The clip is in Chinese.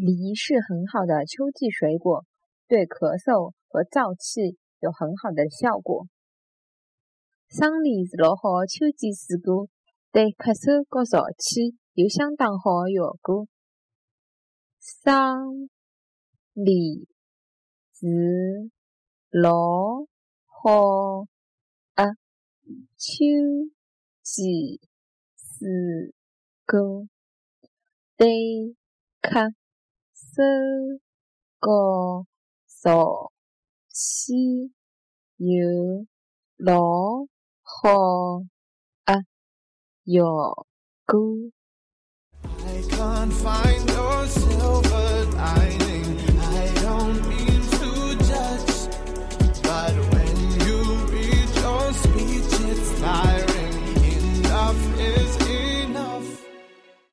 梨是很好的秋季水果，对咳嗽和燥气有很好的效果。生梨是老好秋季水果，对咳嗽和燥气有相当好的效果。生梨是老好啊秋季水果，对咳嗽和燥气有老好的效果。